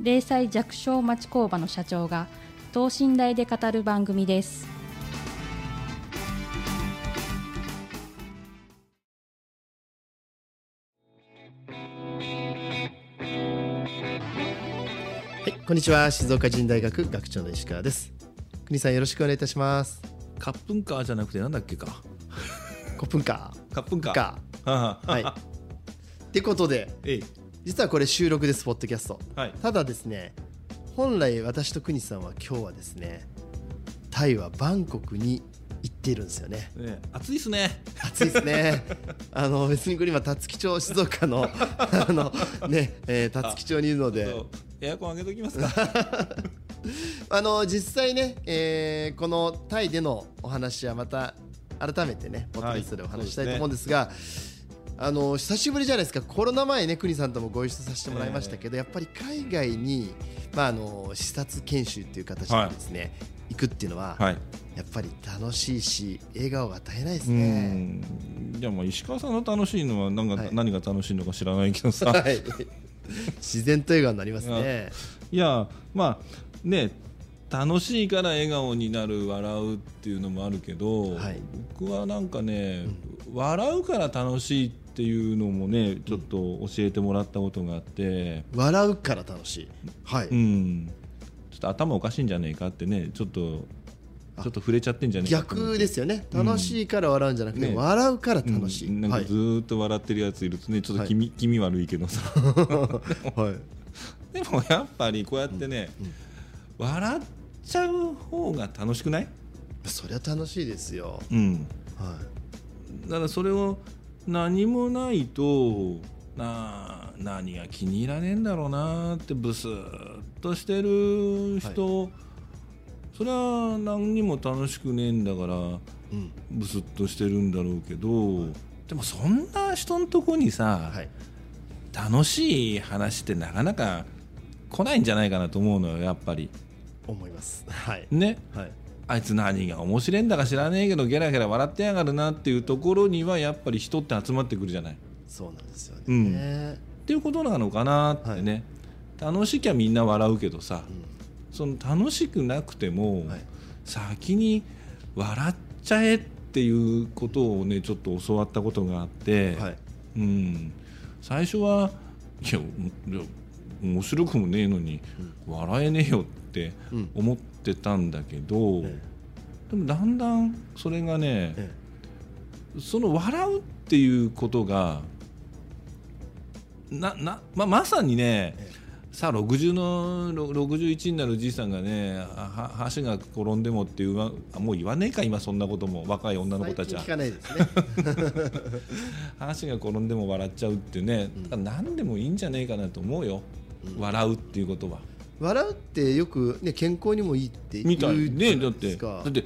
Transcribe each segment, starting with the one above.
零細弱小町工場の社長が等身大で語る番組ですはい、こんにちは。静岡人大学学長の石川です。国さんよろしくお願いいたします。カップンカーじゃなくてなんだっけかコップンカカップンカー。ーか。ははい。ってことで、えい実はこれ収録です、ポッドキャスト。はいただですね、本来私と国さんは今日はですね、タイはバンコクに行っているんですよね。ね暑いっすね暑いですね。あの別にこれ今、たつき町、静岡の、あのね、えー、たつき町にいるので、エアコン上げときますか あの実際ね、えーこのタイでのお話はまた改めてね、ポッドキャストでお話ししたいと思うんですが、あの久しぶりじゃないですか、コロナ前ね、国さんともご一緒させてもらいましたけど、やっぱり海外に、まあ、あの視察研修っていう形でですね、行くっていうのは、はい。やっぱり楽しいし、笑顔が絶えないですうね。ん。じゃあ石川さんの楽しいのはなんか、はい。何が楽しいのか知らないけどさ。はい、自然と笑顔になりますね。いやまあね楽しいから笑顔になる笑うっていうのもあるけど、はい。僕はなんかね、笑うから楽しいっていうのもねちょっと教えてもらったことがあって、笑うから楽しい。はい。うん、ちょっと頭おかしいんじゃねえかってねちょっとちょっと触れちゃってんじゃねえ逆ですよね、楽しいから笑うんじゃなくて、ね。笑うから楽しい。うん。なんはい。かずーっと笑ってるやついるとねちょっと気味,、気味悪いけどさ。はい。でもやっぱりこうやってね、笑っちゃう方が楽しくない、そりゃ楽しいですよ。うん、はだからそれを何もないとな何が気に入らねえんだろうなってブスッとしてる人、それは何にも楽しくねえんだからい。うん。ブスッとしてるんだろうけど、でもそんな人のとこにさ、はい。楽しい話ってなかなか来ないんじゃないかなと思うのよやっぱり思います。はい。ねはい。あいつ何が面白いんだか知らねえけどゲラゲラ笑ってやがるなっていうところにはやっぱり人って集まってくるじゃない。っそうなんですよね。うんていうことなのかな。ってね、楽しきゃみんな笑うけどさ、その楽しくなくても、はい。先に笑っちゃえっていうことをねちょっと教わったことがあって、はい。うん、最初はいや面白くもねえのに、笑えねえよってうん。思ってたんだけど、えでもだんだんそれがね、えその笑うっていうことがなな、ままさにね、えさあ60のろ61になるじいさんがねは箸が転んでもっていうもう言わねえか今そんなことも若い女の子たちは。最近聞かないですね。話が転んでも笑っちゃうってね、だから何でもいいんじゃねえかなと思うよ、笑うっていうことは。笑うってよくね健康にもいいって言いうねじゃなだっていですか。だって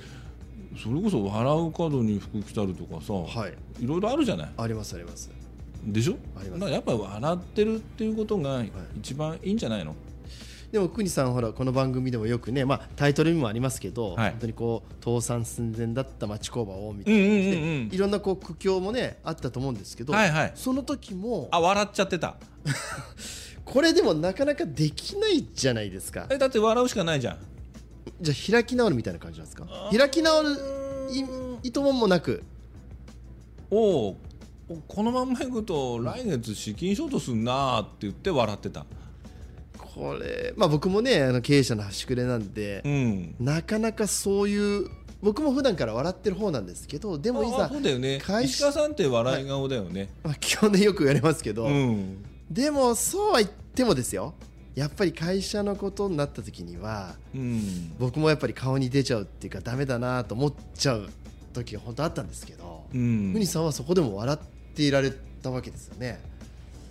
それこそ笑う角に服着たるとかさ、はい。いろいろあるじゃない？ありますあります。でしょ？あります。やっぱり笑ってるっていうことが一番いいんじゃないの、でも国さんほらこの番組でもよくねまあタイトルにもありますけど、はい。本当にこう倒産寸前だった町工場をみたいな、うんうんうんうん。いろんなこう苦境もねあったと思うんですけど、はいはい。その時もあ笑っちゃってた これでもなかなかできないじゃないですか。えだって笑うしかないじゃん。じゃあ開き直るみたいな感じなんですか？開き直るい意図ももなく。おおこのまんまいくと来月資金ショートすんなーって言って笑ってた。これまあ僕もねあの経営者の端くれなんでう、ん。なかなかそういう僕も普段から笑ってる方なんですけどでもいざあそうだよね。会石川さんって笑い顔だよね、まあ、基本でよく言われますけど、うんでもそうは言ってもですよ。やっぱり会社のことになった時にはうん。僕もやっぱり顔に出ちゃうっていうかダメだなと思っちゃう時が本当あったんですけど、うん。ふにさんはそこでも笑っていられたわけですよね。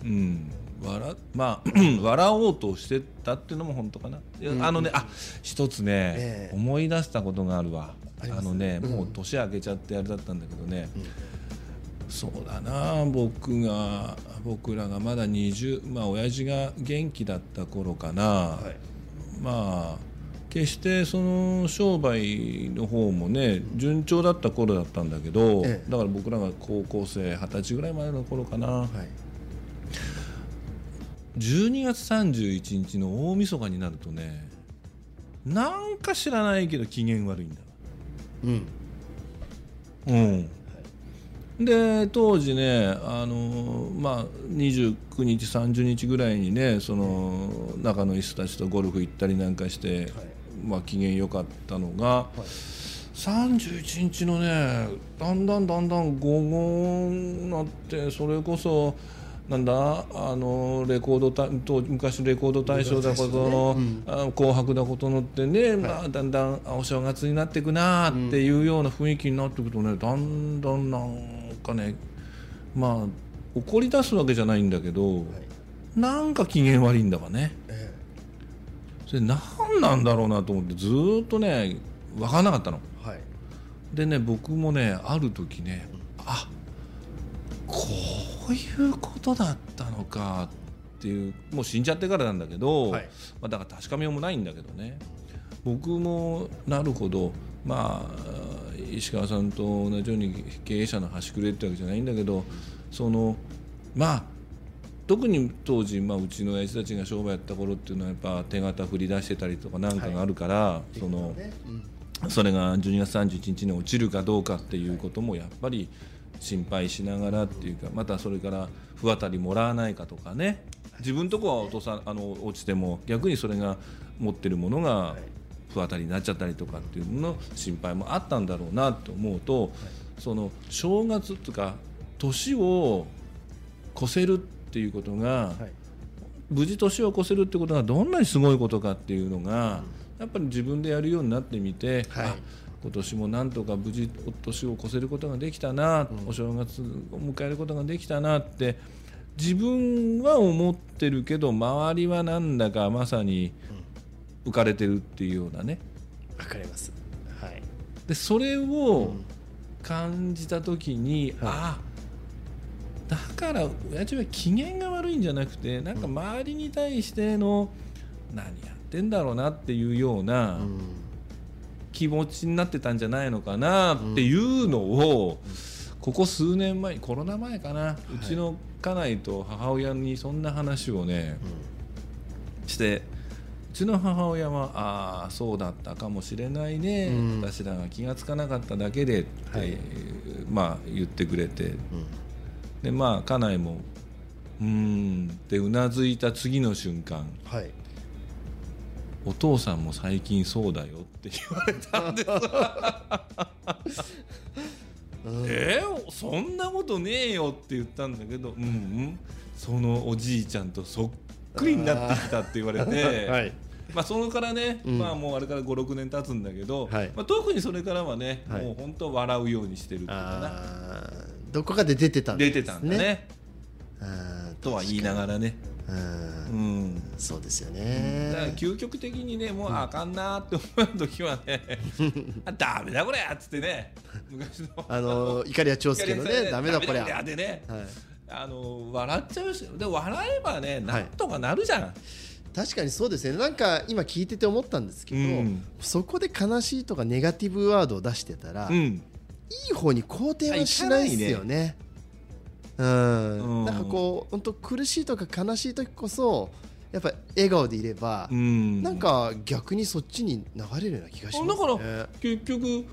うん。笑まあ 笑おうとしてたっていうのも本当かな、うんあのねあ一つね、ええ。思い出したことがあるわ。あのね、うん。もう年明けちゃってあれだったんだけどね、うんそうだな。僕が僕らがまだ20まあ親父が元気だった頃かな、はい。まあ決してその商売の方もね順調だった頃だったんだけど、ええ。だから僕らが高校生二十歳ぐらいまでの頃かな、はい。12月31日の大晦日になるとねなんか知らないけど機嫌悪いんだ。うん。うんで当時ねあのまあ29日30日ぐらいにねその仲のいい人たちとゴルフ行ったりなんかして、まあ機嫌良かったのが、31日のねだんだんだんだん午後になってそれこそなんだあのレコードた当昔レコード大賞だことの、あ紅白だことのってね、まあ、だんだんあお正月になっていくなっていうような雰囲気になっていくとねだんだんなんかねまあ怒り出すわけじゃないんだけど、なんか機嫌悪いんだわね。えそれ何なんだろうなと思ってずーっとね分からなかったの。えはい。でね僕もねある時ねあこういうことだったのかっていうもう死んじゃってからなんだけど、はい。まあ、だから確かめようもないんだけどね。僕もなるほどまあ石川さんと同じように経営者の端くれってわけじゃないんだけどそのまあ特に当時、まあ、うちの親父たちが商売やった頃っていうのはやっぱ手形振り出してたりとかなんかがあるから、その。ねうんそれが12月31日に落ちるかどうかっていうこともやっぱり心配しながらっていうかまたそれから不当たりもらわないかとかね自分とこは落とさあの落ちても逆にそれが持ってるものが不当たりになっちゃったりとかっていうのの心配もあったんだろうなと思うとその正月とか年を越せるっていうことがはい。無事年を越せるってことがどんなにすごいことかっていうのが、やっぱり自分でやるようになってみて、はい。あ今年もなんとか無事年を越せることができたな、お正月を迎えることができたなって自分は思ってるけど周りはなんだかまさに浮かれてるっていうようなね。わかります。はい。でそれを感じた時に、あだから親父は機嫌が悪いんじゃなくてなんか周りに対しての何やってんだろうなっていうようなうん。気持ちになってたんじゃないのかなっていうのをここ数年前コロナ前かな、うちの家内と母親にそんな話をね、してうちの母親はああそうだったかもしれないね、うん。私らが気がつかなかっただけでって、はい。まあ言ってくれて。うん。でまあ家内もうーんってうなずいた次の瞬間。はい。お父さんも最近そうだよって言われたんです。えーそんなことねえよって言ったんだけど。うんうん。そのおじいちゃんとそっくりになってきたって言われて、はい。まあそこからね、うん。まあもうあれから56年経つんだけど、はい。まあ、特にそれからはね、はい。もう本当笑うようにしてるっていうかな。どこかで出てたんですね。出てたんだね。とは言いながらね、ううん。ん、そうですよだからね究極的にねもうあかんなって思う時はね「あダメだこれ!」っつってね昔の。あの怒りや長介のねダメだこりゃでね。はいあの笑っちゃうしで笑えばねはい。なんとかなるじゃん、確かにそうですね。なんか今聞いてて思ったんですけど、うん。そこで悲しいとかネガティブワードを出してたら、いうん。い方に肯定はしないですよね。うん、うん。なんかこう本当苦しいとか悲しい時こそやっぱ笑顔でいれば、うん。なんか逆にそっちに流れるような気がしますね。だから結局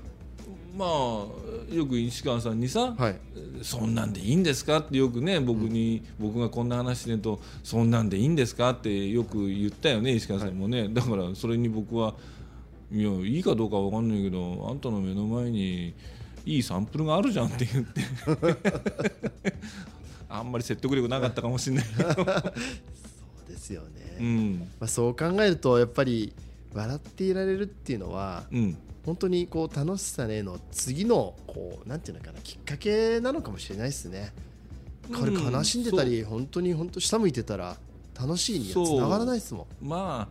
まあよく石川さんにさ、はいそんなんでいいんですか？ってよくね僕に、僕がこんな話してるとそんなんでいいんですか？ってよく言ったよね石川さんもね、だからそれに僕はいやいいかどうかわかんないけどあんたの目の前にいいサンプルがあるじゃんって言って。あんまり説得力なかったかもしれないけど、そうですよね、うん。まあ、そう考えるとやっぱり笑っていられるっていうのはうん、本当にこう楽しさへの次のこうなんていうのかなきっかけなのかもしれないですね。軽く悲しんでたり、本当に本当下向いてたら楽しいにはつながらないですもん。ま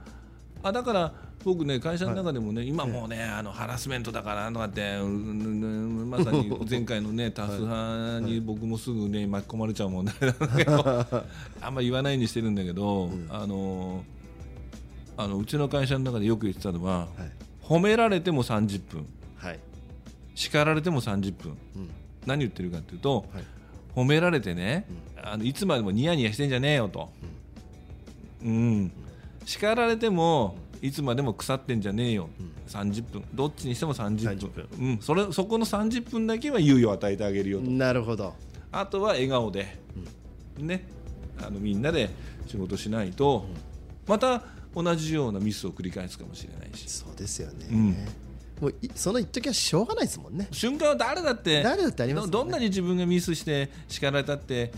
ああだから僕ね会社の中でもね、今もうねあのハラスメントだからとかって、うんうん まさに前回のね多数派に僕もすぐね巻き込まれちゃう問題なんだけどあんまり言わないようにしてるんだけど、あのあのうちの会社の中でよく言ってたのは、はい褒められても30分。はい。叱られても30分。うん。何言ってるかっていうと、はい。褒められてね、あのいつまでもニヤニヤしてんじゃねえよと、うん。叱られてもいつまでも腐ってんじゃねえよ、30分。どっちにしても30 30分。分。うん、それそこの30分だけは猶予を与えてあげるよと、なるほど。あとは笑顔で、ね、あのみんなで仕事しないと、また同じようなミスを繰り返すかもしれないし。そうですよね、うん。もういその一時はしょうがないですもんね。瞬間は誰だって誰だってありますね。どどんなに自分がミスして叱られたって、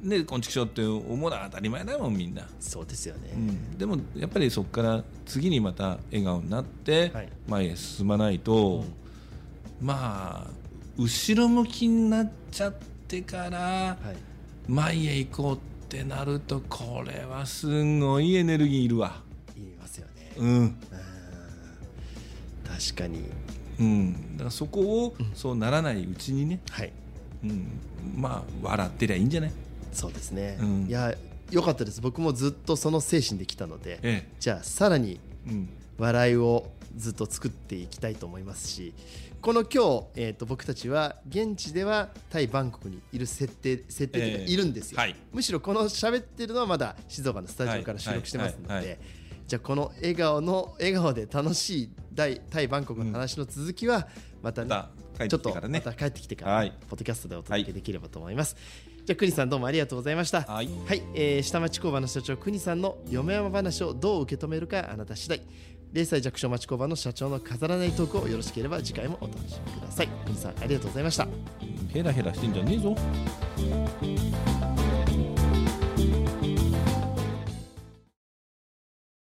ねこんちくしょうって思うのは当たり前だもんみんな、そうですよね、うん、でもやっぱりそこから次にまた笑顔になってはい。前へ進まないと、まあ後ろ向きになっちゃってからはい。前へ行こうってなるとこれはすごいエネルギーいるわ。ますよね、うん。うん。確かに。うん、だからそこをそうならないうちにね、はい。うん、まあ笑ってりゃいいんじゃない、そうですね、うん。いや良かったです。僕もずっとその精神で来たのでえじゃあさらにえうん、笑いをずっと作っていきたいと思いますしこの今日、えー、と僕たちは現地ではタイ・バンコクにいる設定設定というかええ。いるんですよ、はい。むしろこの喋ってるのはまだ静岡のスタジオから収録してますのはい。はい。はでじゃあこの笑顔の笑顔で楽しい大タイ・バンコクの話の続きはまた,、また帰っちょっとまた帰ってきてから、はい。ポッドキャストでお届けできればと思います、じゃあ国さんどうもありがとうございました。はい。はい、えー下町工場の社長国さんの嫁山話をどう受け止めるかあなた次第。零歳弱小町工場の社長の飾らないトークをよろしければ次回もお楽しみください。国さんありがとうございました。ヘラヘラしてんじゃねえぞ